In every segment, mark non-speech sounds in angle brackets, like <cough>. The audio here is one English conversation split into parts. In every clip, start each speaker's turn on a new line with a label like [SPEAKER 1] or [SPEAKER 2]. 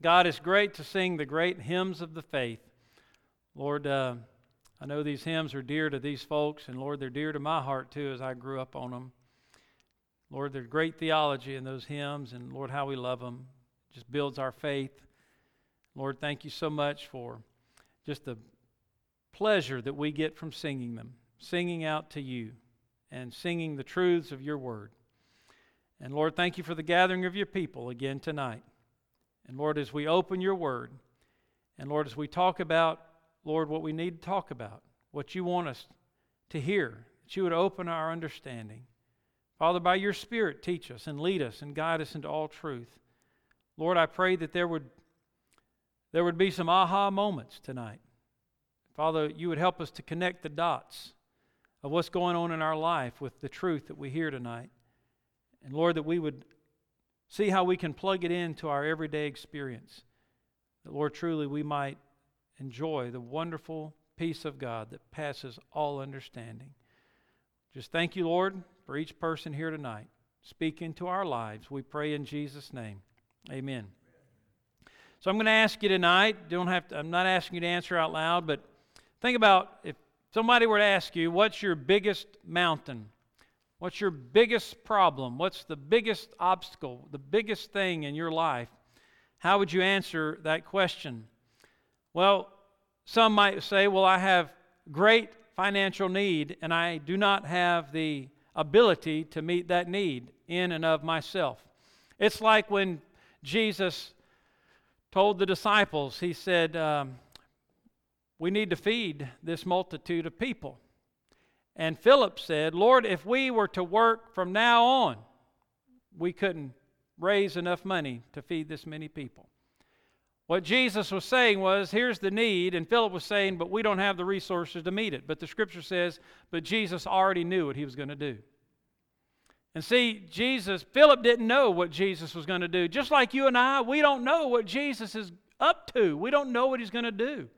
[SPEAKER 1] God, it's great to sing the great hymns of the faith. Lord, uh, I know these hymns are dear to these folks, and Lord, they're dear to my heart too as I grew up on them. Lord, there's great theology in those hymns, and Lord, how we love them. just builds our faith. Lord, thank you so much for just the pleasure that we get from singing them, singing out to you, and singing the truths of your word. And Lord, thank you for the gathering of your people again tonight. And Lord, as we open your word, and Lord, as we talk about, Lord, what we need to talk about, what you want us to hear, that you would open our understanding. Father, by your Spirit, teach us and lead us and guide us into all truth. Lord, I pray that there would, there would be some aha moments tonight. Father, you would help us to connect the dots of what's going on in our life with the truth that we hear tonight. And Lord, that we would see how we can plug it into our everyday experience. That, Lord, truly we might enjoy the wonderful peace of God that passes all understanding. Just thank you, Lord, for each person here tonight. Speak into our lives. We pray in Jesus' name. Amen. So I'm going to ask you tonight, don't have to, I'm not asking you to answer out loud, but think about if somebody were to ask you, what's your biggest mountain? What's your biggest problem? What's the biggest obstacle, the biggest thing in your life? How would you answer that question? Well, some might say, Well, I have great financial need, and I do not have the ability to meet that need in and of myself. It's like when Jesus told the disciples, He said, um, We need to feed this multitude of people. And Philip said, Lord, if we were to work from now on, we couldn't raise enough money to feed this many people. What Jesus was saying was, here's the need, and Philip was saying, but we don't have the resources to meet it. But the scripture says, but Jesus already knew what he was going to do. And see, Jesus, Philip didn't know what Jesus was going to do. Just like you and I, we don't know what Jesus is up to. We don't know what he's going to do.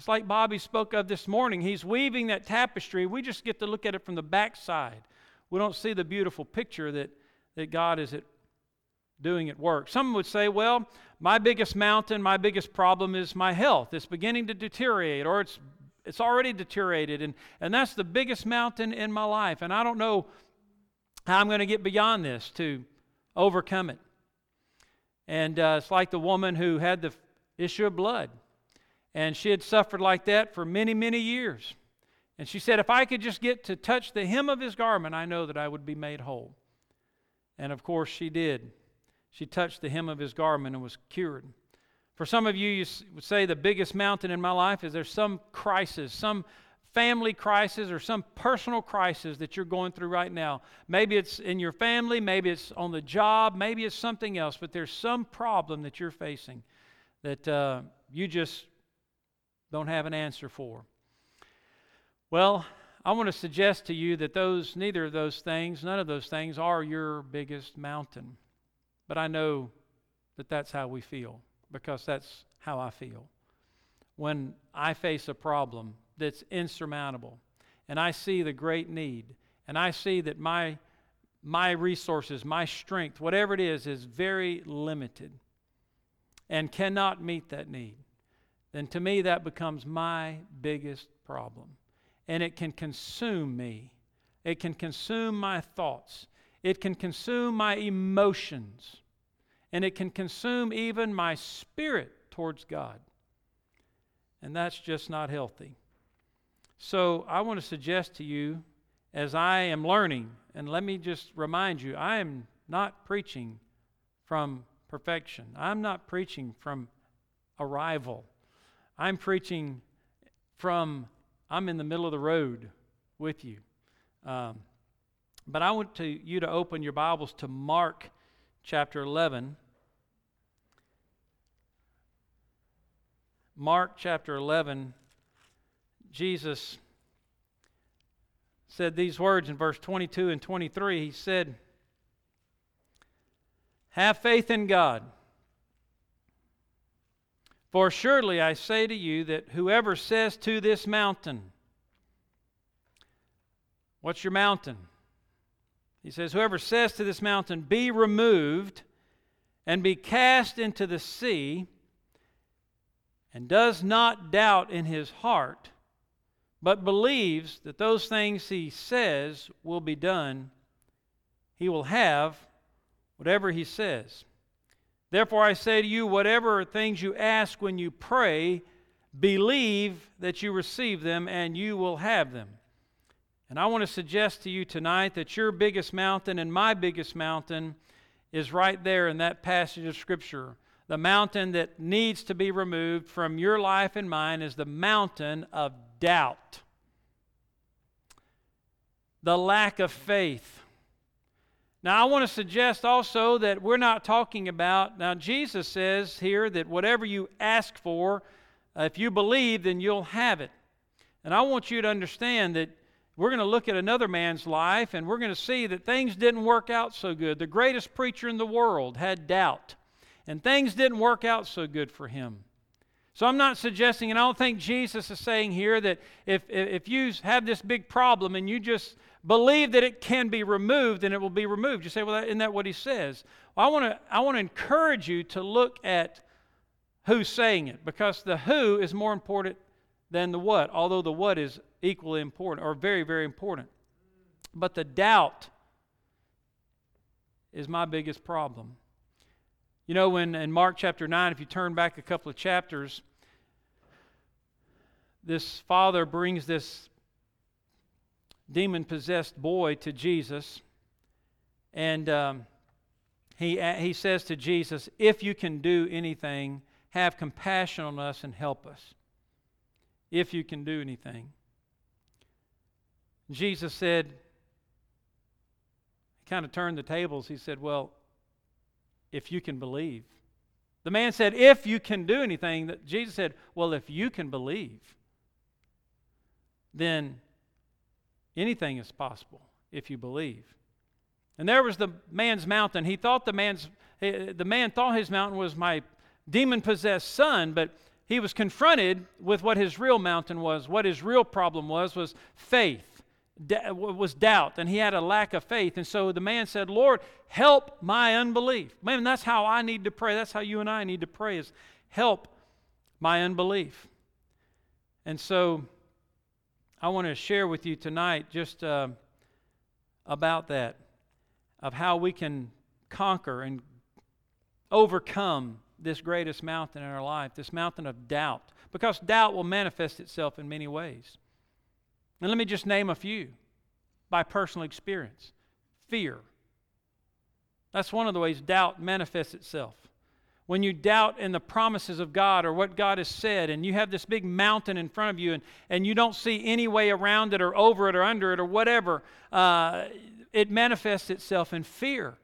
[SPEAKER 1] It's like Bobby spoke of this morning. He's weaving that tapestry. We just get to look at it from the backside. We don't see the beautiful picture that, that God is at doing at work. Some would say, well, my biggest mountain, my biggest problem is my health. It's beginning to deteriorate, or it's it's already deteriorated, and, and that's the biggest mountain in my life. And I don't know how I'm going to get beyond this to overcome it. And uh, it's like the woman who had the issue of blood. And she had suffered like that for many, many years. And she said, If I could just get to touch the hem of his garment, I know that I would be made whole. And of course, she did. She touched the hem of his garment and was cured. For some of you, you would say the biggest mountain in my life is there's some crisis, some family crisis, or some personal crisis that you're going through right now. Maybe it's in your family, maybe it's on the job, maybe it's something else, but there's some problem that you're facing that uh, you just don't have an answer for? Well, I want to suggest to you that those neither of those things, none of those things are your biggest mountain. But I know that that's how we feel because that's how I feel. When I face a problem that's insurmountable and I see the great need and I see that my my resources, my strength, whatever it is is very limited and cannot meet that need then to me that becomes my biggest problem. And it can consume me, it can consume my thoughts, it can consume my emotions, and it can consume even my spirit towards God. And that's just not healthy. So I want to suggest to you, as I am learning, and let me just remind you, I am not preaching from perfection. I'm not preaching from arrival. I'm preaching from, I'm in the middle of the road with you. Um, but I want to, you to open your Bibles to Mark chapter 11. Mark chapter 11, Jesus said these words in verse 22 and 23. He said, Have faith in God. For surely I say to you that whoever says to this mountain, What's your mountain? He says, Whoever says to this mountain, Be removed and be cast into the sea, and does not doubt in his heart, but believes that those things he says will be done, he will have whatever he says. Therefore, I say to you, whatever things you ask when you pray, believe that you receive them, and you will have them. And I want to suggest to you tonight that your biggest mountain and my biggest mountain is right there in that passage of Scripture. The mountain that needs to be removed from your life and mine is the mountain of doubt, the lack of faith. Now, I want to suggest also that we're not talking about, now, Jesus says here that whatever you ask for, uh, if you believe, then you'll have it. And I want you to understand that we're going to look at another man's life and we're going to see that things didn't work out so good. The greatest preacher in the world had doubt, and things didn't work out so good for him. So I'm not suggesting, and I don't think Jesus is saying here that if, if you have this big problem and you just believe that it can be removed, and it will be removed. You say, well, isn't that what he says? Well, I want to I want to encourage you to look at who's saying it because the who is more important than the what, although the what is equally important or very, very important. But the doubt is my biggest problem. You know, when in Mark chapter 9, if you turn back a couple of chapters, this father brings this demon possessed boy to Jesus, and um, he, he says to Jesus, If you can do anything, have compassion on us and help us. If you can do anything. Jesus said, he kind of turned the tables. He said, Well, if you can believe. The man said, If you can do anything, Jesus said, Well, if you can believe, then anything is possible if you believe. And there was the man's mountain. He thought the man's eh, the man thought his mountain was my demon possessed son, but he was confronted with what his real mountain was. What his real problem was was faith was doubt and he had a lack of faith. And so the man said, Lord, help my unbelief. Man, that's how I need to pray. That's how you and I need to pray is help my unbelief. And so I want to share with you tonight just uh, about that, of how we can conquer and overcome this greatest mountain in our life, this mountain of doubt. Because doubt will manifest itself in many ways. And let me just name a few by personal experience fear. That's one of the ways doubt manifests itself. When you doubt in the promises of God or what God has said, and you have this big mountain in front of you, and, and you don't see any way around it or over it or under it or whatever, uh, it manifests itself in fear.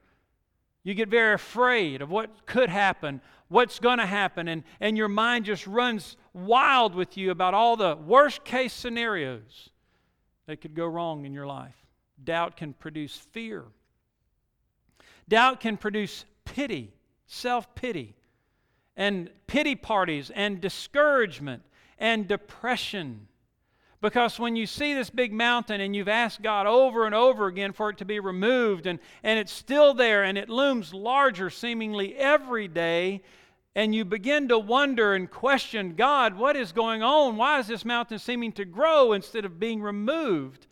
[SPEAKER 1] You get very afraid of what could happen, what's going to happen, and, and your mind just runs wild with you about all the worst case scenarios that could go wrong in your life. Doubt can produce fear. Doubt can produce pity, self pity, and pity parties, and discouragement, and depression. Because when you see this big mountain and you've asked God over and over again for it to be removed, and, and it's still there and it looms larger seemingly every day, and you begin to wonder and question God, what is going on? Why is this mountain seeming to grow instead of being removed?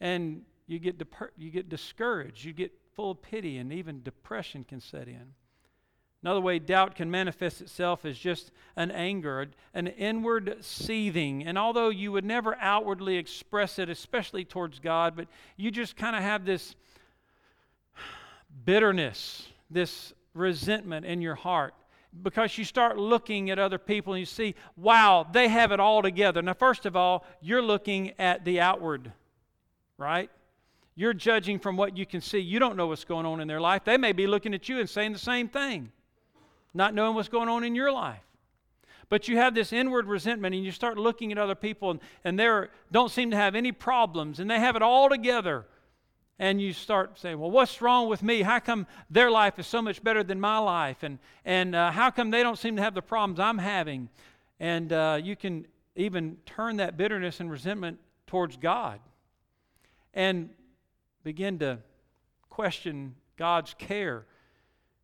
[SPEAKER 1] And you get, dep- you get discouraged, you get full of pity, and even depression can set in. Another way doubt can manifest itself is just an anger, an inward seething. And although you would never outwardly express it, especially towards God, but you just kind of have this bitterness, this resentment in your heart because you start looking at other people and you see, wow, they have it all together. Now, first of all, you're looking at the outward, right? You're judging from what you can see. You don't know what's going on in their life. They may be looking at you and saying the same thing, not knowing what's going on in your life. But you have this inward resentment and you start looking at other people and, and they don't seem to have any problems and they have it all together and you start saying, well, what's wrong with me? How come their life is so much better than my life? And, and uh, how come they don't seem to have the problems I'm having? And uh, you can even turn that bitterness and resentment towards God and begin to question God's care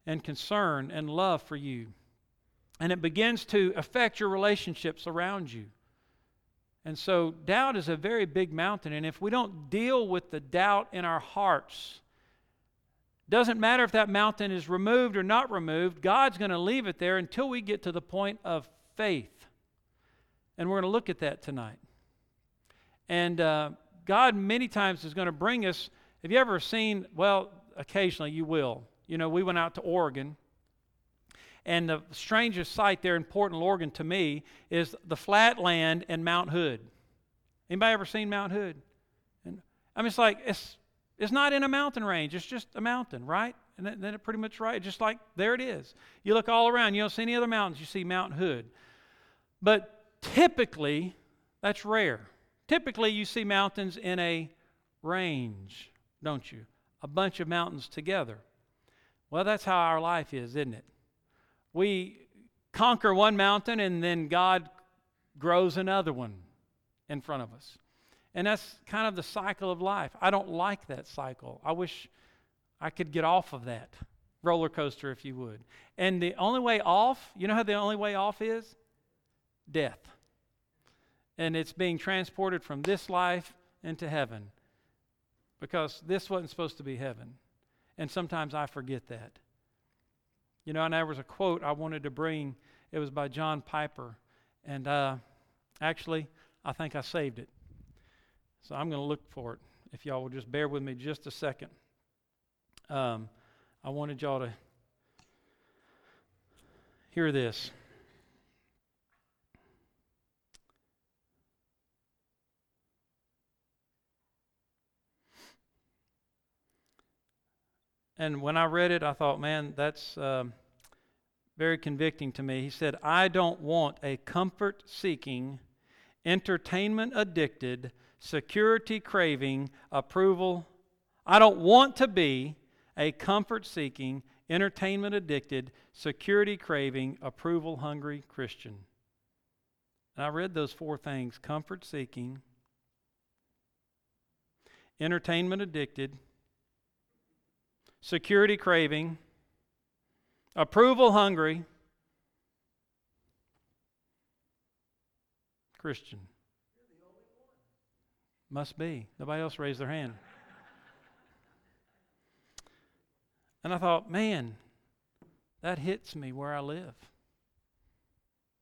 [SPEAKER 1] and concern and love for you. And it begins to affect your relationships around you. And so, doubt is a very big mountain. And if we don't deal with the doubt in our hearts, doesn't matter if that mountain is removed or not removed, God's going to leave it there until we get to the point of faith. And we're going to look at that tonight. And uh, God, many times, is going to bring us. Have you ever seen, well, occasionally you will. You know, we went out to Oregon and the strangest sight there in Portland, Oregon, to me, is the flat land and Mount Hood. Anybody ever seen Mount Hood? And I mean, it's like it's it's not in a mountain range. It's just a mountain, right? And then it pretty much right. Just like there it is. You look all around. You don't see any other mountains. You see Mount Hood. But typically, that's rare. Typically, you see mountains in a range, don't you? A bunch of mountains together. Well, that's how our life is, isn't it? we conquer one mountain and then God grows another one in front of us. And that's kind of the cycle of life. I don't like that cycle. I wish I could get off of that roller coaster, if you would. And the only way off, you know how the only way off is? Death. And it's being transported from this life into heaven because this wasn't supposed to be heaven. And sometimes I forget that. You know, and there was a quote I wanted to bring. It was by John Piper. And uh, actually, I think I saved it. So I'm going to look for it. If y'all will just bear with me just a second. Um, I wanted y'all to hear this. And when I read it, I thought, man, that's um, very convicting to me. He said, I don't want a comfort seeking, entertainment addicted, security craving, approval. I don't want to be a comfort seeking, entertainment addicted, security craving, approval hungry Christian. And I read those four things comfort seeking, entertainment addicted, security craving, approval hungry, Christian. Must be. Nobody else raised their hand. And I thought, man, that hits me where I live.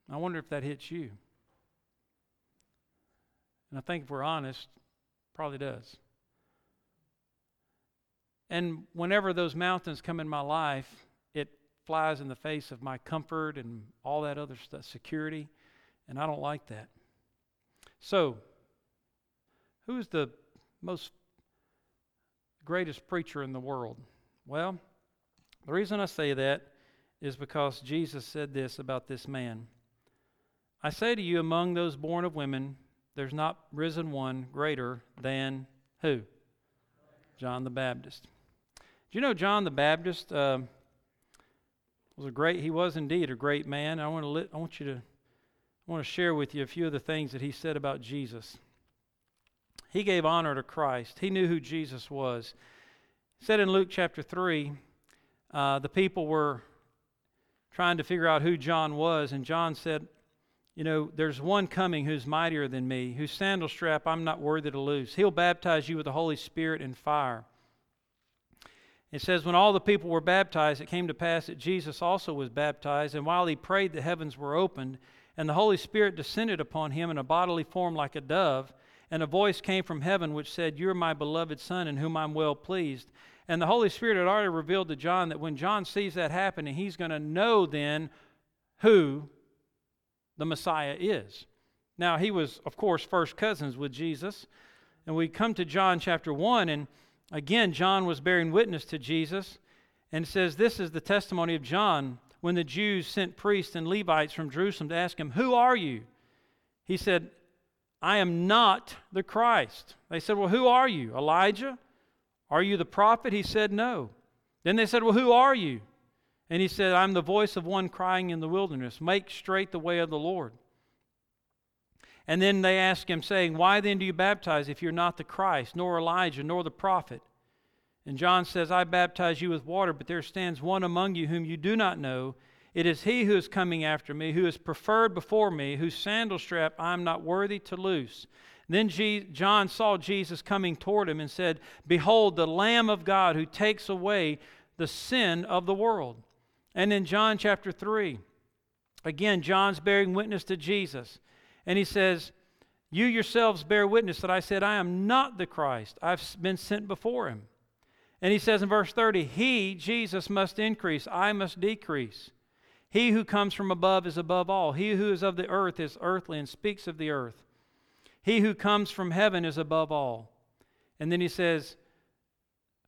[SPEAKER 1] I wonder if that hits you. And I think if we're honest, probably does. And whenever those mountains come in my life, it flies in the face of my comfort and all that other stuff, security, and I don't like that. So, who's the most greatest preacher in the world? Well, the reason I say that is because Jesus said this about this man. I say to you, among those born of women, there's not risen one greater than who? John the Baptist. Do you know John the Baptist uh, was a great? He was indeed a great man. I want to. I want you to. I want to share with you a few of the things that he said about Jesus. He gave honor to Christ. He knew who Jesus was. He said in Luke chapter three, uh, the people were trying to figure out who John was, and John said, you know, there's one coming who's mightier than me, whose sandal strap I'm not worthy to loose. He'll baptize you with the Holy Spirit and fire. It says, When all the people were baptized, it came to pass that Jesus also was baptized, and while he prayed, the heavens were opened, and the Holy Spirit descended upon him in a bodily form like a dove. And a voice came from heaven which said, You are my beloved Son, in whom I'm well pleased. And the Holy Spirit had already revealed to John that when John sees that happening, he's going to know then who the Messiah is. Now, he was, of course, first cousins with Jesus. And we come to John chapter 1, and Again, John was bearing witness to Jesus, and says, This is the testimony of John when the Jews sent priests and Levites from Jerusalem to ask him, Who are you? He said, I am not the Christ. They said, Well, who are you? Elijah? Are you the prophet? He said, No. Then they said, Well, who are you? And he said, I'm the voice of one crying in the wilderness, Make straight the way of the Lord. And then they ask him, saying, Why then do you baptize if you're not the Christ, nor Elijah, nor the prophet? And John says, I baptize you with water, but there stands one among you whom you do not know. It is he who is coming after me, who is preferred before me, whose sandal strap I am not worthy to loose. Then John saw Jesus coming toward him and said, Behold, the Lamb of God who takes away the sin of the world. And in John chapter 3, again, John's bearing witness to Jesus. And he says, You yourselves bear witness that I said, I am not the Christ. I've been sent before him. And he says in verse 30, He, Jesus, must increase, I must decrease. He who comes from above is above all. He who is of the earth is earthly and speaks of the earth. He who comes from heaven is above all. And then he says,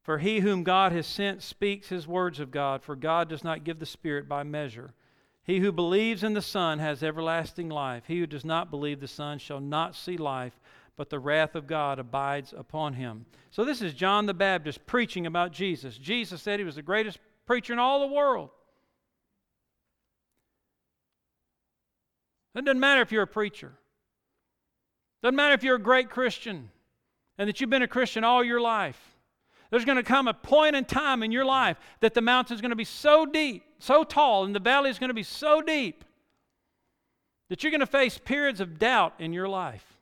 [SPEAKER 1] For he whom God has sent speaks his words of God, for God does not give the Spirit by measure. He who believes in the Son has everlasting life. He who does not believe the Son shall not see life, but the wrath of God abides upon him. So, this is John the Baptist preaching about Jesus. Jesus said he was the greatest preacher in all the world. It doesn't matter if you're a preacher. Doesn't matter if you're a great Christian and that you've been a Christian all your life. There's going to come a point in time in your life that the mountain is going to be so deep, so tall, and the valley is going to be so deep that you're going to face periods of doubt in your life.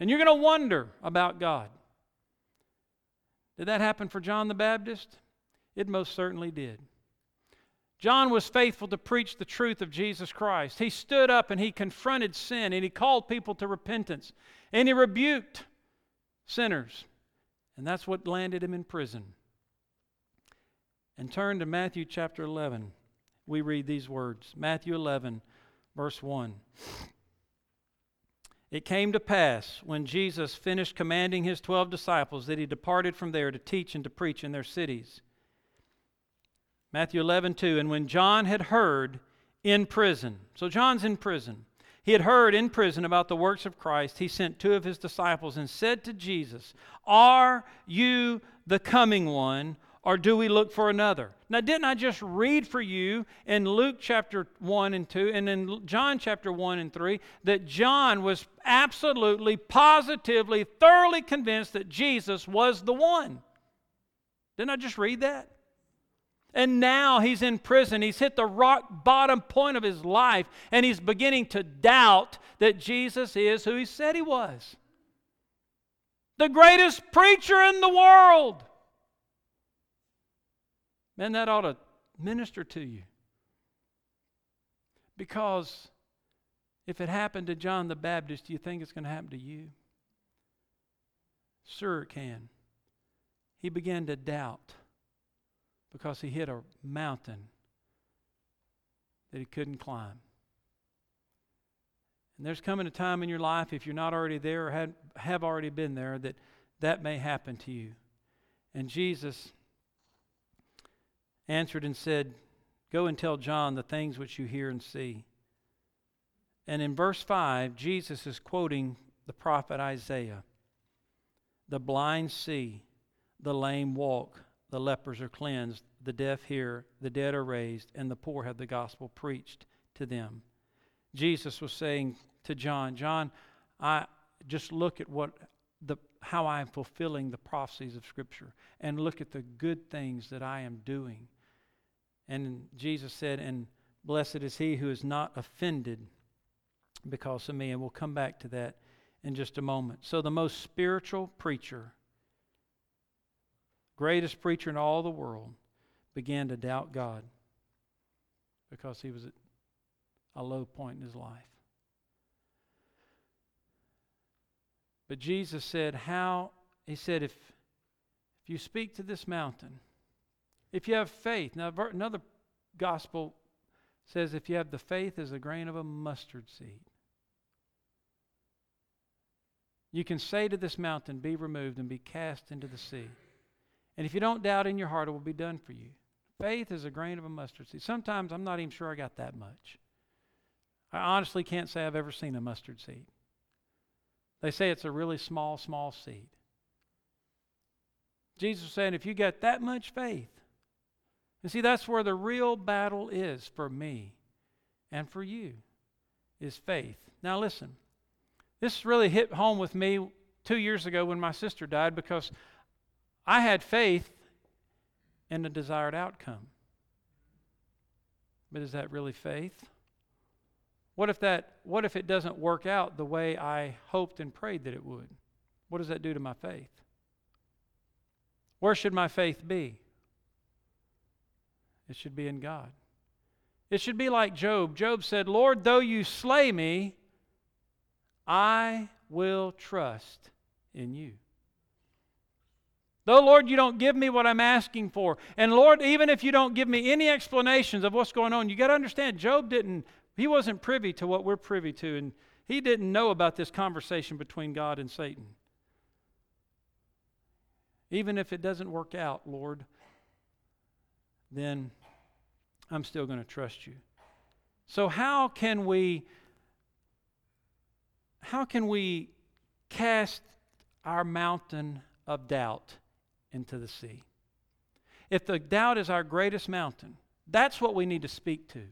[SPEAKER 1] And you're going to wonder about God. Did that happen for John the Baptist? It most certainly did. John was faithful to preach the truth of Jesus Christ. He stood up and he confronted sin and he called people to repentance and he rebuked sinners. And that's what landed him in prison. And turn to Matthew chapter 11. We read these words Matthew 11, verse 1. It came to pass when Jesus finished commanding his twelve disciples that he departed from there to teach and to preach in their cities. Matthew 11, 2. And when John had heard in prison, so John's in prison, he had heard in prison about the works of Christ, he sent two of his disciples and said to Jesus, Are you the coming one, or do we look for another? Now, didn't I just read for you in Luke chapter 1 and 2 and in John chapter 1 and 3 that John was absolutely, positively, thoroughly convinced that Jesus was the one? Didn't I just read that? And now he's in prison. He's hit the rock bottom point of his life, and he's beginning to doubt that Jesus is who he said he was the greatest preacher in the world. Man, that ought to minister to you. Because if it happened to John the Baptist, do you think it's going to happen to you? Sure, it can. He began to doubt because he hit a mountain that he couldn't climb. And there's coming a time in your life, if you're not already there or had, have already been there, that that may happen to you. And Jesus answered and said, Go and tell John the things which you hear and see. And in verse 5, Jesus is quoting the prophet Isaiah The blind see, the lame walk, the lepers are cleansed, the deaf hear, the dead are raised, and the poor have the gospel preached to them. Jesus was saying to John, John, I just look at what the how I am fulfilling the prophecies of Scripture and look at the good things that I am doing. And Jesus said, And blessed is he who is not offended because of me. And we'll come back to that in just a moment. So, the most spiritual preacher greatest preacher in all the world, began to doubt God because he was at a low point in his life. But Jesus said, How? He said, if, if you speak to this mountain, if you have faith. Now, another gospel says, if you have the faith as a grain of a mustard seed, you can say to this mountain, Be removed and be cast into the sea. And if you don't doubt in your heart, it will be done for you. Faith is a grain of a mustard seed. Sometimes I'm not even sure I got that much. I honestly can't say I've ever seen a mustard seed. They say it's a really small, small seed. Jesus said, if you got that much faith, and see, that's where the real battle is for me and for you, is faith. Now, listen, this really hit home with me two years ago when my sister died because I had faith in the desired outcome. But is that really faith? What if that what if it doesn't work out the way I hoped and prayed that it would? What does that do to my faith? Where should my faith be? It should be in God. It should be like Job. Job said, Lord, though you slay me, I will trust in you. Though, Lord, you don't give me what I'm asking for. And Lord, even if you don't give me any explanations of what's going on, you got to understand, Job didn't, he wasn't privy to what we're privy to. And he didn't know about this conversation between God and Satan. Even if it doesn't work out, Lord, then I'm still going to trust you. So how can we how can we cast our mountain of doubt into the sea? If the doubt is our greatest mountain, that's what we need to speak to.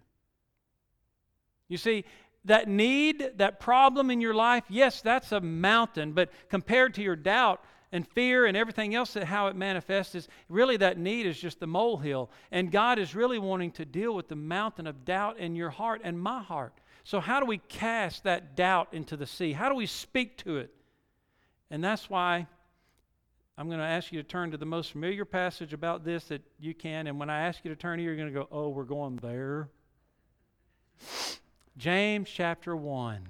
[SPEAKER 1] You see, that need, that problem in your life, yes, that's a mountain, but compared to your doubt, and fear and everything else that how it manifests is really that need is just the molehill and god is really wanting to deal with the mountain of doubt in your heart and my heart so how do we cast that doubt into the sea how do we speak to it and that's why i'm going to ask you to turn to the most familiar passage about this that you can and when i ask you to turn here you're going to go oh we're going there james chapter 1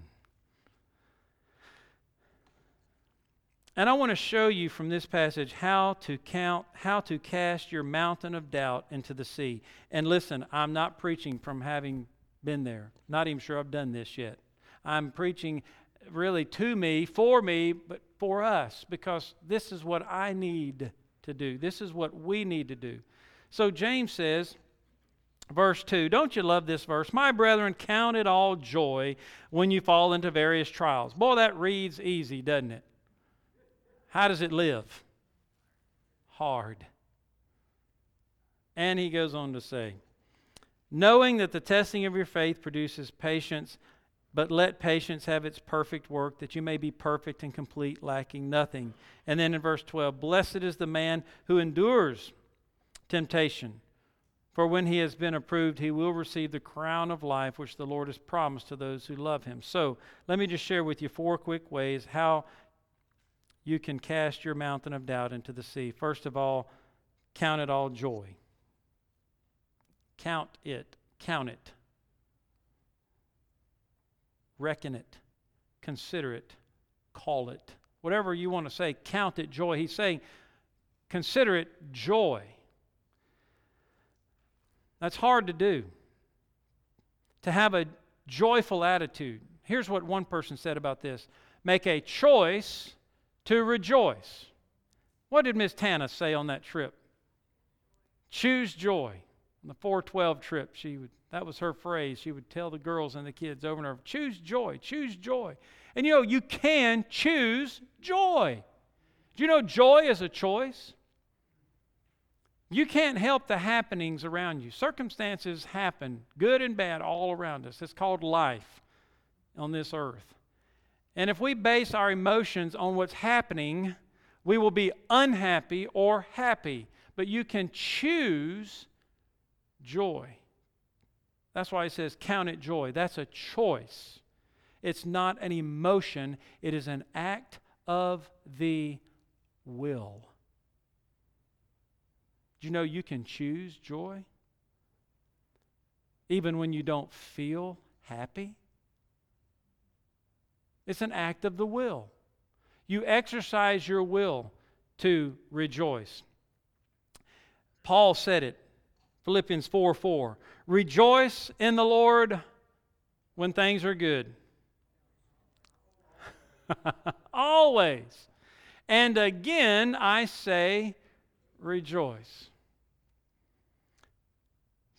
[SPEAKER 1] And I want to show you from this passage how to count, how to cast your mountain of doubt into the sea. And listen, I'm not preaching from having been there. Not even sure I've done this yet. I'm preaching really to me, for me, but for us, because this is what I need to do. This is what we need to do. So James says, verse 2, don't you love this verse? My brethren, count it all joy when you fall into various trials. Boy, that reads easy, doesn't it? How does it live? Hard. And he goes on to say, knowing that the testing of your faith produces patience, but let patience have its perfect work, that you may be perfect and complete, lacking nothing. And then in verse 12, blessed is the man who endures temptation. For when he has been approved, he will receive the crown of life which the Lord has promised to those who love him. So let me just share with you four quick ways how you can cast your mountain of doubt into the sea. First of all, count it all joy. Count it. Count it. Reckon it. Consider it. Call it. Whatever you want to say, count it joy. He's saying, consider it joy. That's hard to do. To have a joyful attitude. Here's what one person said about this make a choice to rejoice. What did Miss Tana say on that trip? Choose joy. On the 412 trip, she would that was her phrase. She would tell the girls and the kids over and over, choose joy, choose joy. And you know, you can choose joy. Do you know joy is a choice? You can't help the happenings around you. Circumstances happen, good and bad, all around us. It's called life on this earth. And if we base our emotions on what's happening, we will be unhappy or happy. But you can choose joy. That's why it says count it joy. That's a choice. It's not an emotion, it is an act of the will. Do you know you can choose joy? Even when you don't feel happy? It's an act of the will. You exercise your will to rejoice. Paul said it, Philippians 4 4. Rejoice in the Lord when things are good. <laughs> Always. And again, I say, rejoice.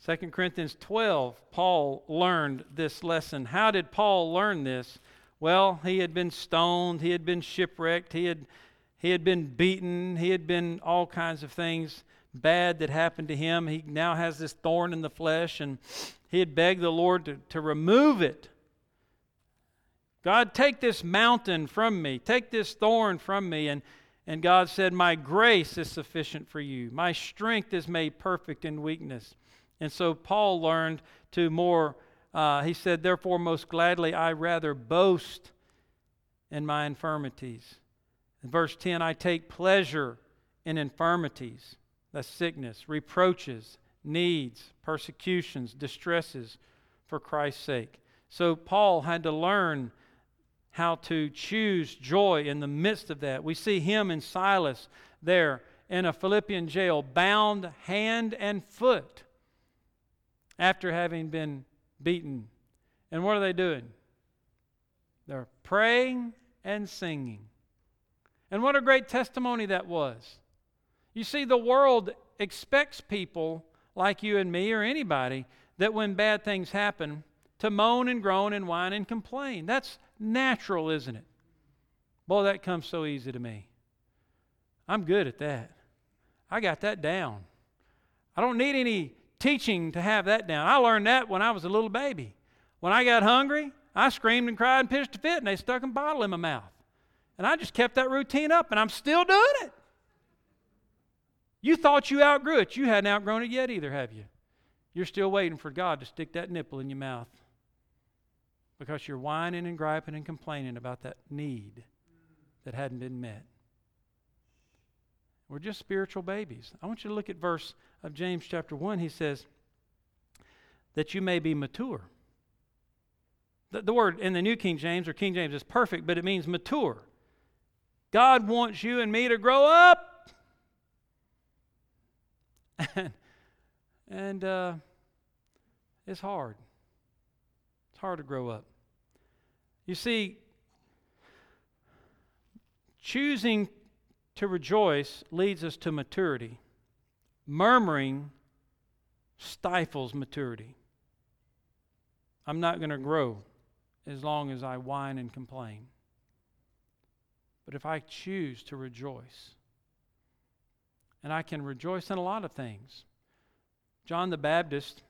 [SPEAKER 1] 2 Corinthians 12, Paul learned this lesson. How did Paul learn this? Well, he had been stoned, he had been shipwrecked, he had, he had been beaten, he had been all kinds of things bad that happened to him. He now has this thorn in the flesh, and he had begged the Lord to, to remove it. God, take this mountain from me, take this thorn from me. And, And God said, My grace is sufficient for you. My strength is made perfect in weakness. And so Paul learned to more, uh, he said, Therefore, most gladly, I rather boast in my infirmities. In verse 10, I take pleasure in infirmities, sickness, reproaches, needs, persecutions, distresses for Christ's sake. So Paul had to learn how to choose joy in the midst of that. We see him and Silas there in a Philippian jail, bound hand and foot after having been beaten. And what are they doing? They're praying and singing. And what a great testimony that was. You see, the world expects people like you and me or anybody that when bad things happen, to moan and groan and whine and complain. That's natural, isn't it? Boy, that comes so easy to me. I'm good at that. I got that down. I don't need any teaching to have that down. I learned that when I was a little baby. When I got hungry, I screamed and cried and pitched a fit, and they stuck a bottle in my mouth. And I just kept that routine up, and I'm still doing it. You thought you outgrew it. You hadn't outgrown it yet either, have you? You're still waiting for God to stick that nipple in your mouth because you're whining and griping and complaining about that need that hadn't been met. We're just spiritual babies. I want you to look at verse of James chapter 1. He says, that you may be mature. The, the word in the New King James or King James is perfect, but it means mature. God wants you and me to grow up. And, and uh, it's hard. It's hard to grow up. You see, choosing to rejoice leads us to maturity. Murmuring stifles maturity. I'm not going to grow as long as I whine and complain. But if I choose to rejoice, and I can rejoice in a lot of things. John the Baptist,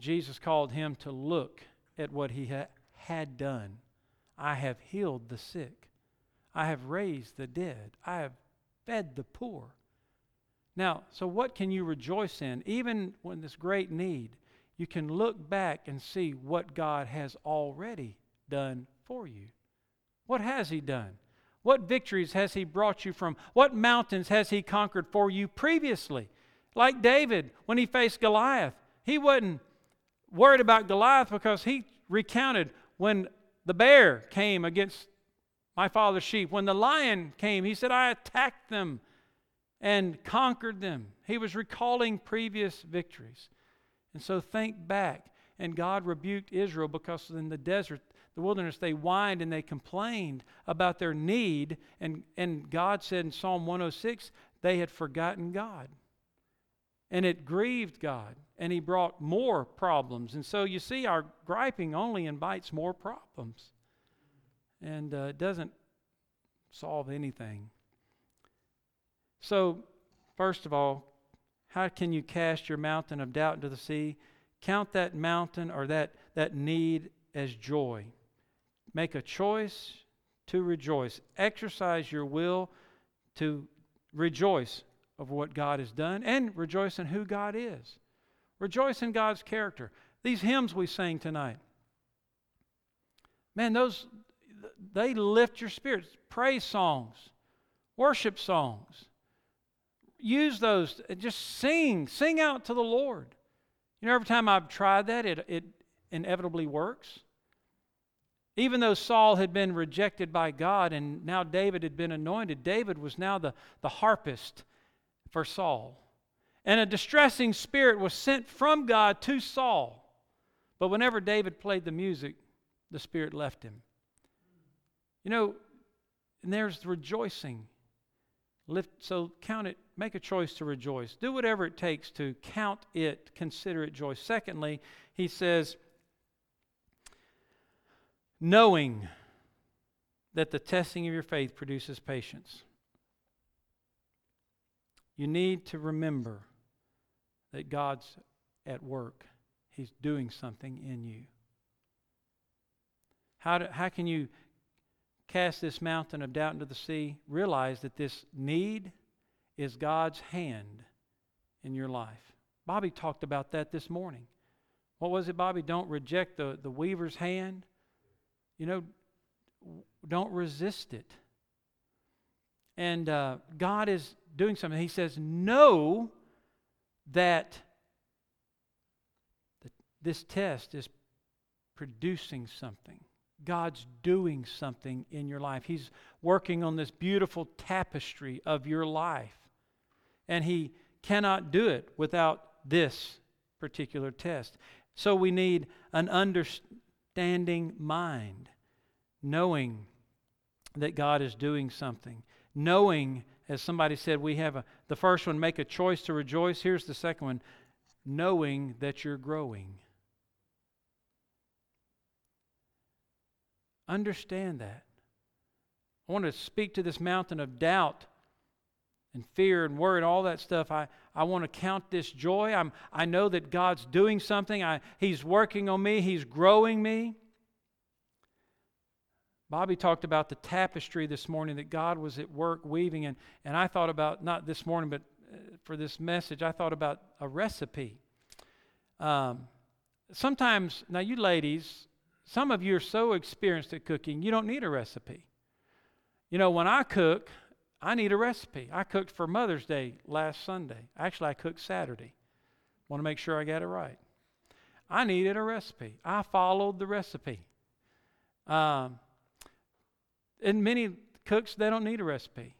[SPEAKER 1] Jesus called him to look at what he ha- had done. I have healed the sick. I have raised the dead. I have fed the poor. Now, so what can you rejoice in? Even when this great need, you can look back and see what God has already done for you. What has He done? What victories has He brought you from? What mountains has He conquered for you previously? Like David, when he faced Goliath, he wasn't worried about Goliath because he recounted when the bear came against my father's sheep, when the lion came, he said, I attacked them and conquered them. He was recalling previous victories. And so think back. And God rebuked Israel because in the desert, the wilderness, they whined and they complained about their need. And, and God said in Psalm 106, they had forgotten God. And it grieved God and he brought more problems. And so you see, our griping only invites more problems. And uh, it doesn't solve anything. So, first of all, how can you cast your mountain of doubt into the sea? Count that mountain or that, that need as joy. Make a choice to rejoice. Exercise your will to rejoice of what God has done and rejoice in who God is. Rejoice in God's character. These hymns we sang tonight. Man, those they lift your spirits. Praise songs, worship songs. Use those. Just sing. Sing out to the Lord. You know, every time I've tried that, it, it inevitably works. Even though Saul had been rejected by God and now David had been anointed, David was now the, the harpist for Saul. And a distressing spirit was sent from God to Saul. But whenever David played the music, the spirit left him. You know, and there's rejoicing. Lift, so count it, make a choice to rejoice. Do whatever it takes to count it, consider it joy. Secondly, he says, knowing that the testing of your faith produces patience. You need to remember that God's at work, He's doing something in you. How, do, how can you cast this mountain of doubt into the sea, realize that this need is God's hand in your life. Bobby talked about that this morning. What was it, Bobby? Don't reject the, the weaver's hand. You know, don't resist it. And uh, God is doing something. He says, Know that this test is producing something. God's doing something in your life. He's working on this beautiful tapestry of your life. And He cannot do it without this particular test. So we need an understanding mind, knowing that God is doing something, knowing, as somebody said, we have a, the first one, make a choice to rejoice. Here's the second one, knowing that you're growing. Understand that. I want to speak to this mountain of doubt and fear and worry and all that stuff. I, I want to count this joy. I'm, I know that God's doing something. I, he's working on me, He's growing me. Bobby talked about the tapestry this morning that God was at work weaving, and, and I thought about, not this morning, but uh, for this message, I thought about a recipe. Um, sometimes, now you ladies, some of you are so experienced at cooking, you don't need a recipe. You know, when I cook, I need a recipe. I cooked for Mother's Day last Sunday. Actually, I cooked Saturday. Want to make sure I got it right. I needed a recipe. I followed the recipe. Um, and many cooks, they don't need a recipe.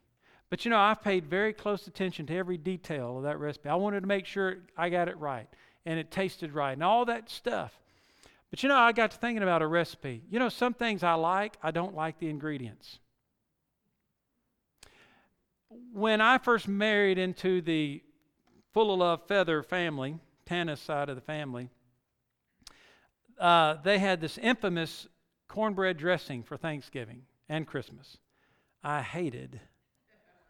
[SPEAKER 1] But you know, I've paid very close attention to every detail of that recipe. I wanted to make sure I got it right and it tasted right and all that stuff. But you know, I got to thinking about a recipe. You know, some things I like, I don't like the ingredients. When I first married into the full of love feather family, Tana's side of the family, uh, they had this infamous cornbread dressing for Thanksgiving and Christmas. I hated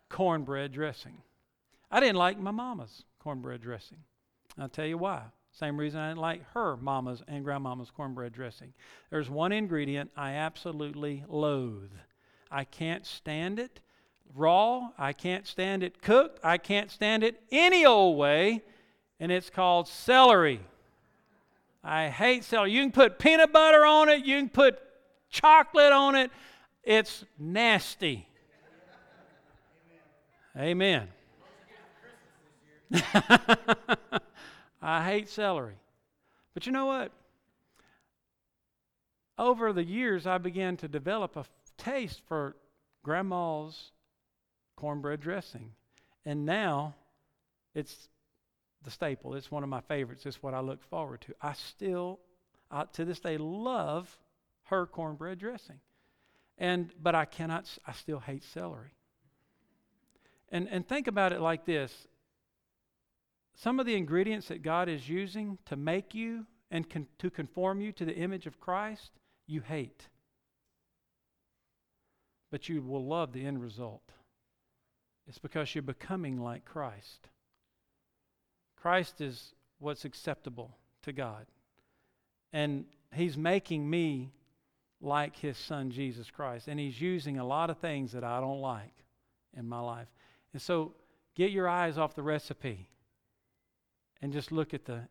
[SPEAKER 1] cornbread dressing. I didn't like my mama's cornbread dressing. I'll tell you why. Same reason I didn't like her mama's and grandmama's cornbread dressing. There's one ingredient I absolutely loathe. I can't stand it raw. I can't stand it cooked. I can't stand it any old way. And it's called celery. I hate celery. You can put peanut butter on it, you can put chocolate on it. It's nasty. Amen. <laughs> I hate celery. But you know what? Over the years, I began to develop a taste for grandma's cornbread dressing. And now it's the staple. It's one of my favorites. It's what I look forward to. I still, I, to this day, love her cornbread dressing. And, but I cannot, I still hate celery. And, and think about it like this some of the ingredients that God is using to make you and con- to conform you to the image of Christ, you hate. But you will love the end result. It's because you're becoming like Christ. Christ is what's acceptable to God. And He's making me like His Son, Jesus Christ. And He's using a lot of things that I don't like in my life. And so get your eyes off the recipe and just look at the,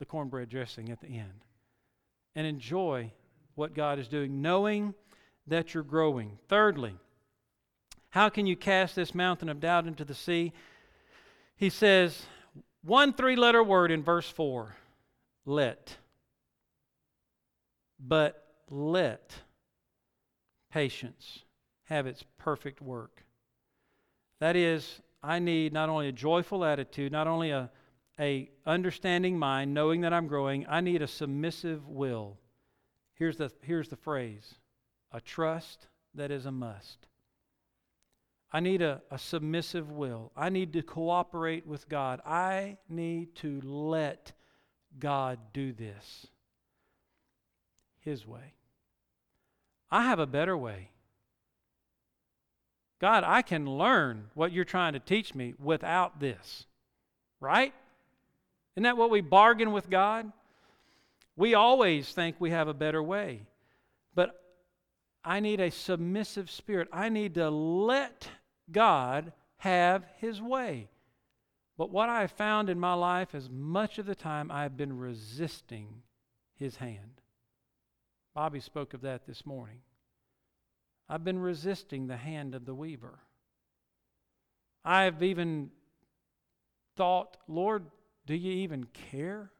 [SPEAKER 1] the cornbread dressing at the end and enjoy what God is doing, knowing that you're growing. Thirdly, how can you cast this mountain of doubt into the sea? He says, one three letter word in verse 4 let. But let patience have its perfect work. That is, I need not only a joyful attitude, not only a a understanding mind, knowing that I'm growing. I need a submissive will. Here's the, here's the phrase a trust that is a must. I need a, a submissive will. I need to cooperate with God. I need to let God do this His way. I have a better way. God, I can learn what you're trying to teach me without this, right? Isn't that what we bargain with God? We always think we have a better way. But I need a submissive spirit. I need to let God have his way. But what I have found in my life is much of the time I've been resisting his hand. Bobby spoke of that this morning. I've been resisting the hand of the weaver. I've even thought, Lord, do you even care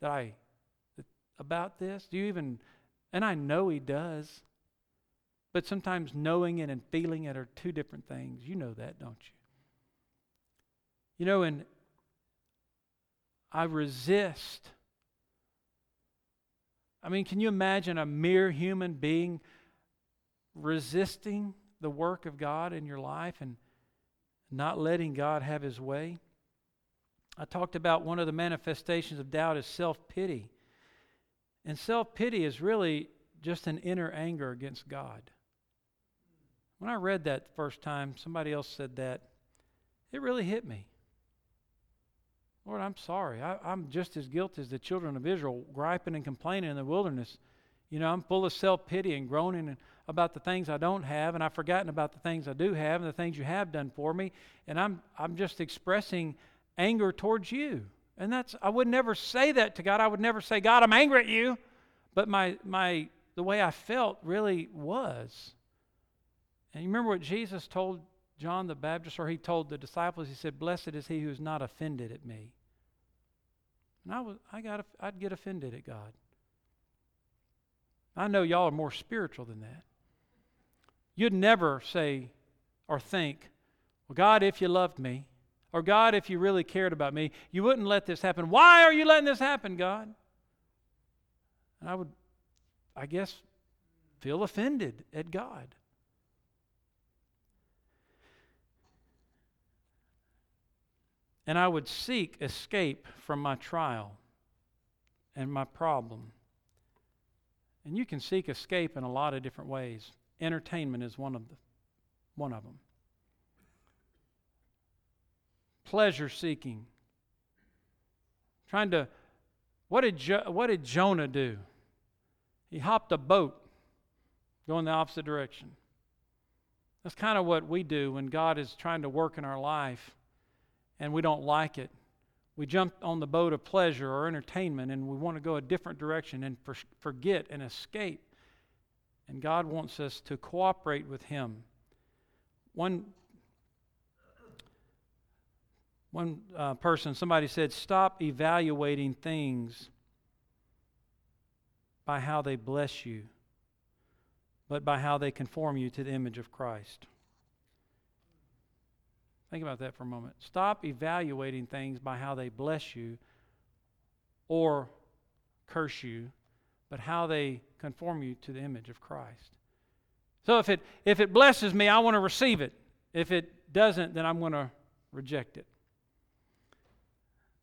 [SPEAKER 1] that I about this? Do you even and I know he does. But sometimes knowing it and feeling it are two different things. You know that, don't you? You know, and I resist. I mean, can you imagine a mere human being resisting the work of God in your life and not letting God have his way? I talked about one of the manifestations of doubt is self pity. And self pity is really just an inner anger against God. When I read that the first time, somebody else said that, it really hit me. Lord, I'm sorry. I, am just as guilty as the children of Israel, griping and complaining in the wilderness. You know, I'm full of self pity and groaning about the things I don't have, and I've forgotten about the things I do have and the things you have done for me. And I'm, I'm just expressing anger towards you. And that's, I would never say that to God. I would never say, God, I'm angry at you. But my, my, the way I felt really was. And you remember what Jesus told John the Baptist, or he told the disciples, he said, Blessed is he who is not offended at me. And I, was, I got, I'd get offended at God. I know y'all are more spiritual than that. You'd never say or think, Well, God, if you loved me, or God, if you really cared about me, you wouldn't let this happen. Why are you letting this happen, God? And I would, I guess, feel offended at God. And I would seek escape from my trial and my problem. And you can seek escape in a lot of different ways. Entertainment is one of, the, one of them pleasure seeking. Trying to, what did, jo- what did Jonah do? He hopped a boat going the opposite direction. That's kind of what we do when God is trying to work in our life and we don't like it. We jump on the boat of pleasure or entertainment and we want to go a different direction and for- forget and escape. And God wants us to cooperate with Him. One one uh, person, somebody said, stop evaluating things by how they bless you, but by how they conform you to the image of Christ. Think about that for a moment. Stop evaluating things by how they bless you or curse you, but how they conform you to the image of Christ. So if it if it blesses me, I want to receive it. If it doesn't, then I'm going to reject it.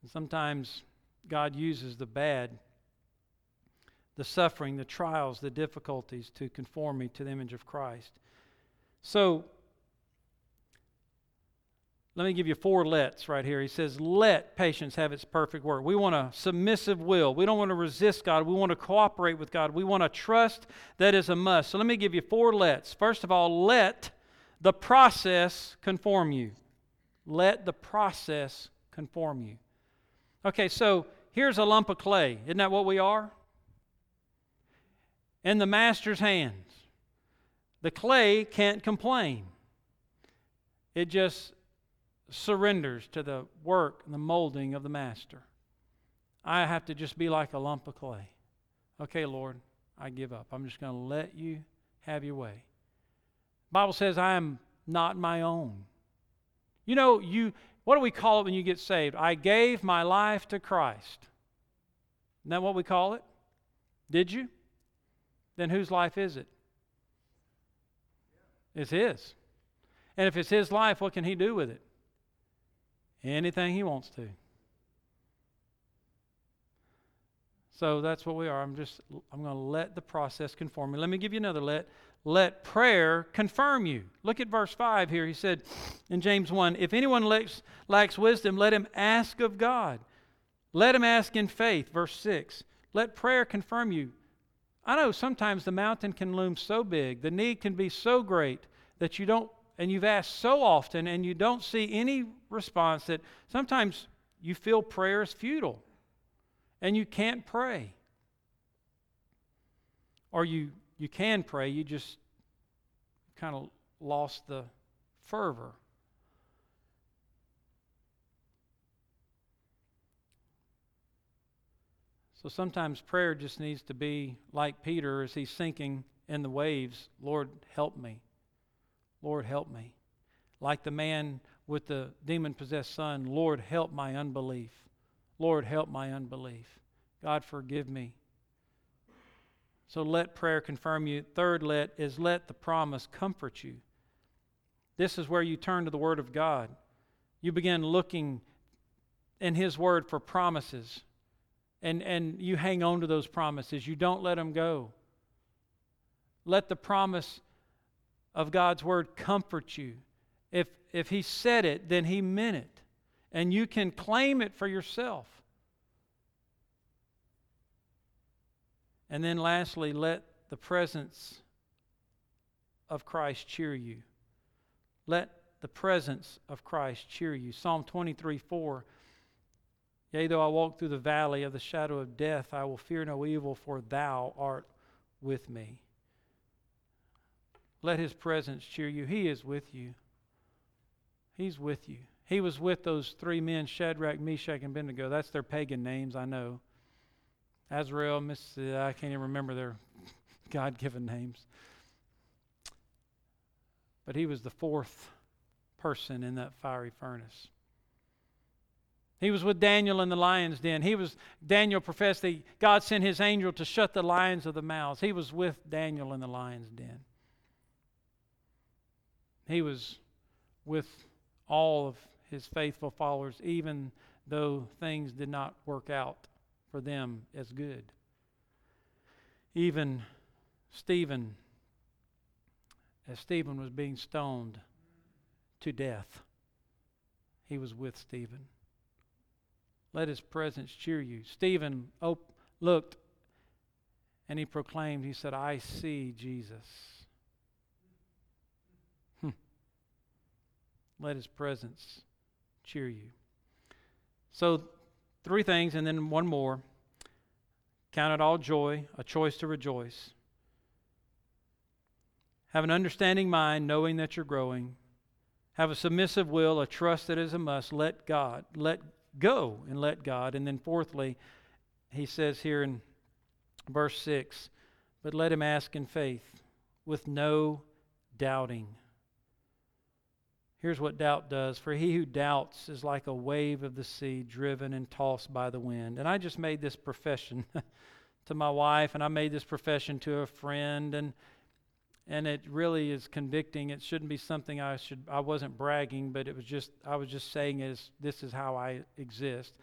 [SPEAKER 1] And sometimes God uses the bad, the suffering, the trials, the difficulties to conform me to the image of Christ. So, let me give you four lets right here. He says, Let patience have its perfect work. We want a submissive will. We don't want to resist God. We want to cooperate with God. We want to trust that is a must. So let me give you four lets. First of all, let the process conform you. Let the process conform you. Okay, so here's a lump of clay. Isn't that what we are? In the master's hands. The clay can't complain, it just surrenders to the work and the molding of the master. I have to just be like a lump of clay. Okay, Lord, I give up. I'm just going to let you have your way. Bible says I am not my own. You know, you what do we call it when you get saved? I gave my life to Christ. Isn't that what we call it? Did you? Then whose life is it? It's His. And if it's His life, what can He do with it? Anything He wants to. So that's what we are. I'm just I'm going to let the process conform me. Let me give you another let let prayer confirm you. Look at verse 5 here. He said in James 1 If anyone lacks, lacks wisdom, let him ask of God. Let him ask in faith. Verse 6 Let prayer confirm you. I know sometimes the mountain can loom so big, the need can be so great that you don't, and you've asked so often and you don't see any response that sometimes you feel prayer is futile and you can't pray. Or you, you can pray, you just kind of lost the fervor. So sometimes prayer just needs to be like Peter as he's sinking in the waves Lord, help me. Lord, help me. Like the man with the demon possessed son, Lord, help my unbelief. Lord, help my unbelief. God, forgive me. So let prayer confirm you. Third, let is let the promise comfort you. This is where you turn to the Word of God. You begin looking in His Word for promises and, and you hang on to those promises. You don't let them go. Let the promise of God's word comfort you. If, if He said it, then He meant it. And you can claim it for yourself. And then lastly, let the presence of Christ cheer you. Let the presence of Christ cheer you. Psalm 23 4 Yea, though I walk through the valley of the shadow of death, I will fear no evil, for thou art with me. Let his presence cheer you. He is with you. He's with you. He was with those three men, Shadrach, Meshach, and Abednego. That's their pagan names, I know. Azariah, I can't even remember their <laughs> God given names. But he was the fourth person in that fiery furnace. He was with Daniel in the lion's den. He was Daniel professed that God sent his angel to shut the lions of the mouths. He was with Daniel in the lion's den. He was with all of his faithful followers, even though things did not work out for them as good. Even Stephen, as Stephen was being stoned to death, he was with Stephen. Let his presence cheer you. Stephen op- looked and he proclaimed, he said, I see Jesus. Let his presence cheer you. So, three things, and then one more. Count it all joy, a choice to rejoice. Have an understanding mind, knowing that you're growing. Have a submissive will, a trust that is a must. Let God, let go and let God. And then, fourthly, he says here in verse 6 but let him ask in faith with no doubting. Here's what doubt does. For he who doubts is like a wave of the sea driven and tossed by the wind. And I just made this profession <laughs> to my wife, and I made this profession to a friend, and and it really is convicting. It shouldn't be something I should. I wasn't bragging, but it was just I was just saying is this is how I exist.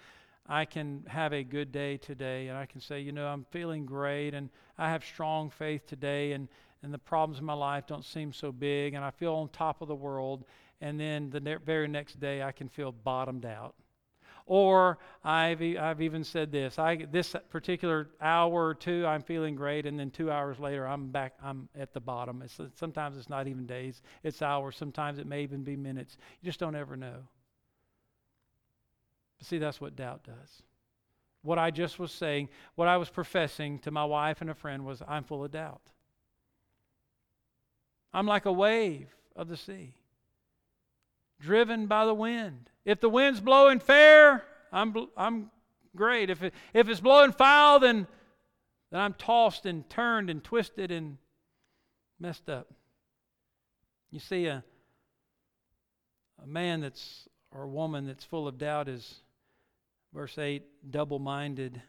[SPEAKER 1] I can have a good day today, and I can say, you know, I'm feeling great, and I have strong faith today, and and the problems in my life don't seem so big, and I feel on top of the world. And then the ne- very next day, I can feel bottomed out. Or I've, I've even said this I, this particular hour or two, I'm feeling great, and then two hours later, I'm back, I'm at the bottom. It's, sometimes it's not even days, it's hours. Sometimes it may even be minutes. You just don't ever know. See, that's what doubt does. What I just was saying, what I was professing to my wife and a friend was, I'm full of doubt. I'm like a wave of the sea driven by the wind. If the wind's blowing fair, I'm, I'm great. If, it, if it's blowing foul, then, then I'm tossed and turned and twisted and messed up. You see, a, a man that's, or a woman that's full of doubt is, verse 8, double minded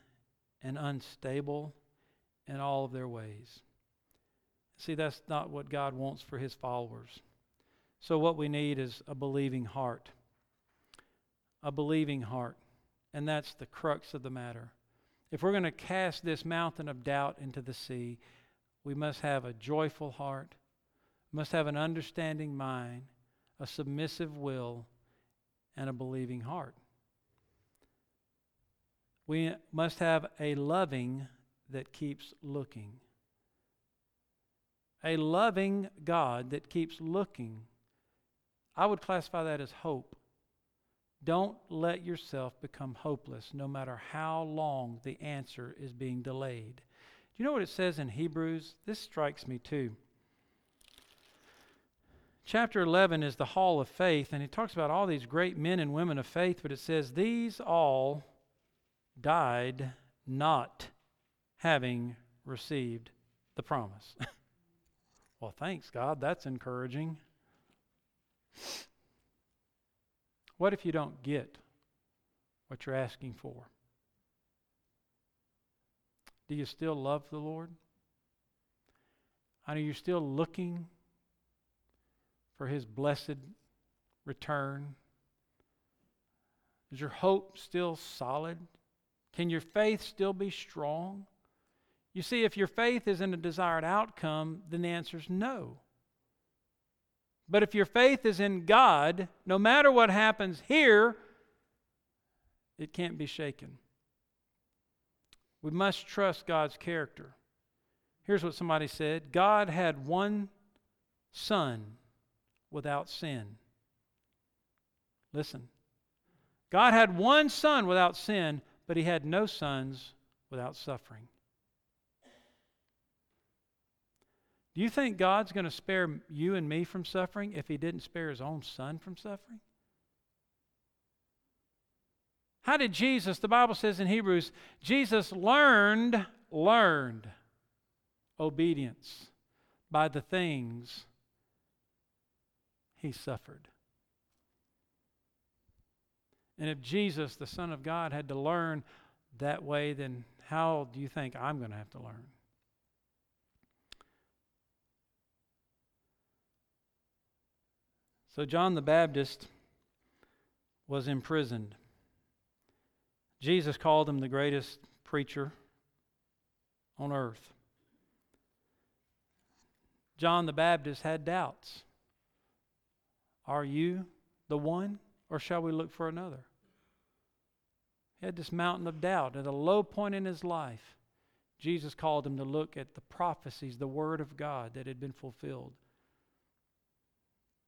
[SPEAKER 1] and unstable in all of their ways. See, that's not what God wants for his followers. So, what we need is a believing heart. A believing heart. And that's the crux of the matter. If we're going to cast this mountain of doubt into the sea, we must have a joyful heart, must have an understanding mind, a submissive will, and a believing heart. We must have a loving that keeps looking. a loving God that keeps looking. I would classify that as hope. Don't let yourself become hopeless no matter how long the answer is being delayed. Do you know what it says in Hebrews? This strikes me too. Chapter 11 is the hall of faith, and it talks about all these great men and women of faith, but it says, These all died not having received the promise. <laughs> well, thanks, God. That's encouraging. What if you don't get what you're asking for? Do you still love the Lord? And Are you still looking for his blessed return? Is your hope still solid? Can your faith still be strong? You see, if your faith is in a desired outcome, then the answer is no. But if your faith is in God, no matter what happens here, it can't be shaken. We must trust God's character. Here's what somebody said God had one son without sin. Listen. God had one son without sin, but he had no sons without suffering. Do you think God's going to spare you and me from suffering if He didn't spare His own Son from suffering? How did Jesus, the Bible says in Hebrews, Jesus learned, learned obedience by the things He suffered. And if Jesus, the Son of God, had to learn that way, then how do you think I'm going to have to learn? So John the Baptist was imprisoned. Jesus called him the greatest preacher on earth. John the Baptist had doubts. Are you the one, or shall we look for another? He had this mountain of doubt. At a low point in his life, Jesus called him to look at the prophecies, the Word of God that had been fulfilled.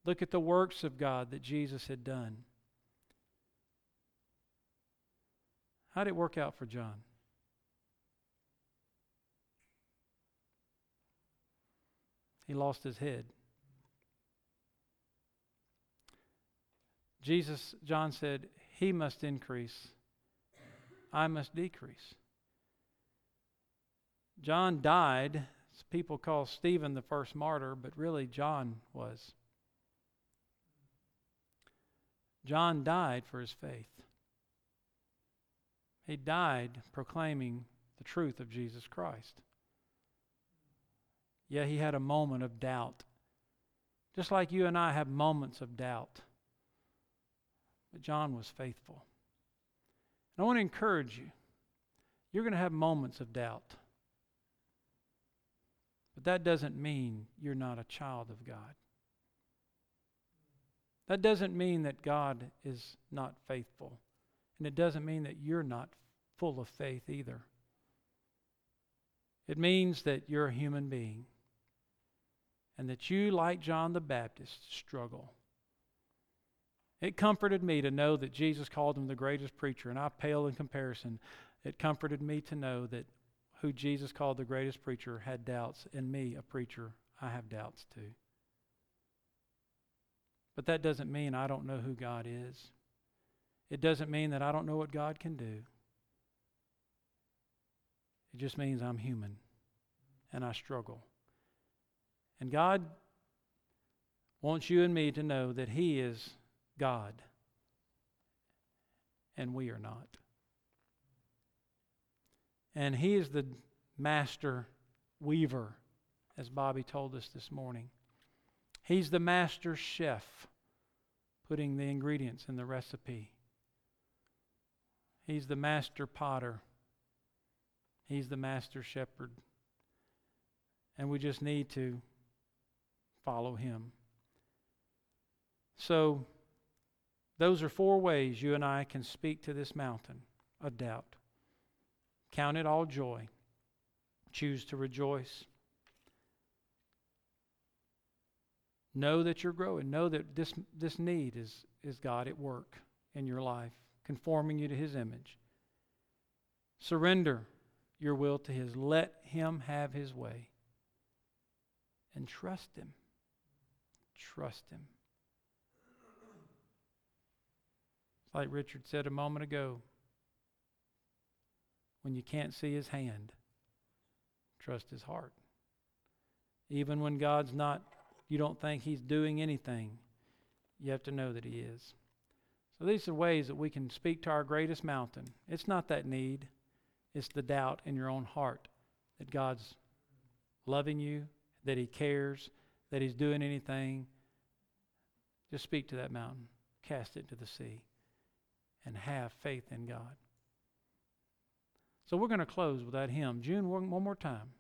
[SPEAKER 1] Look at the works of God that Jesus had done. How did it work out for John? He lost his head. Jesus, John said, He must increase, I must decrease. John died. People call Stephen the first martyr, but really John was. John died for his faith. He died proclaiming the truth of Jesus Christ. Yeah, he had a moment of doubt. Just like you and I have moments of doubt. But John was faithful. And I want to encourage you. You're going to have moments of doubt. But that doesn't mean you're not a child of God. That doesn't mean that God is not faithful. And it doesn't mean that you're not full of faith either. It means that you're a human being and that you, like John the Baptist, struggle. It comforted me to know that Jesus called him the greatest preacher, and I pale in comparison. It comforted me to know that who Jesus called the greatest preacher had doubts, and me, a preacher, I have doubts too. But that doesn't mean I don't know who God is. It doesn't mean that I don't know what God can do. It just means I'm human and I struggle. And God wants you and me to know that He is God and we are not. And He is the master weaver, as Bobby told us this morning. He's the master chef, putting the ingredients in the recipe. He's the master potter. He's the master shepherd. And we just need to follow him. So, those are four ways you and I can speak to this mountain of doubt. Count it all joy. Choose to rejoice Know that you're growing. Know that this, this need is, is God at work in your life, conforming you to His image. Surrender your will to His. Let Him have His way. And trust Him. Trust Him. Like Richard said a moment ago when you can't see His hand, trust His heart. Even when God's not, you don't think He's doing anything, you have to know that He is. So these are ways that we can speak to our greatest mountain. It's not that need, it's the doubt in your own heart that God's loving you, that He cares, that He's doing anything. Just speak to that mountain, cast it to the sea, and have faith in God. So we're going to close with that hymn. June, one, one more time.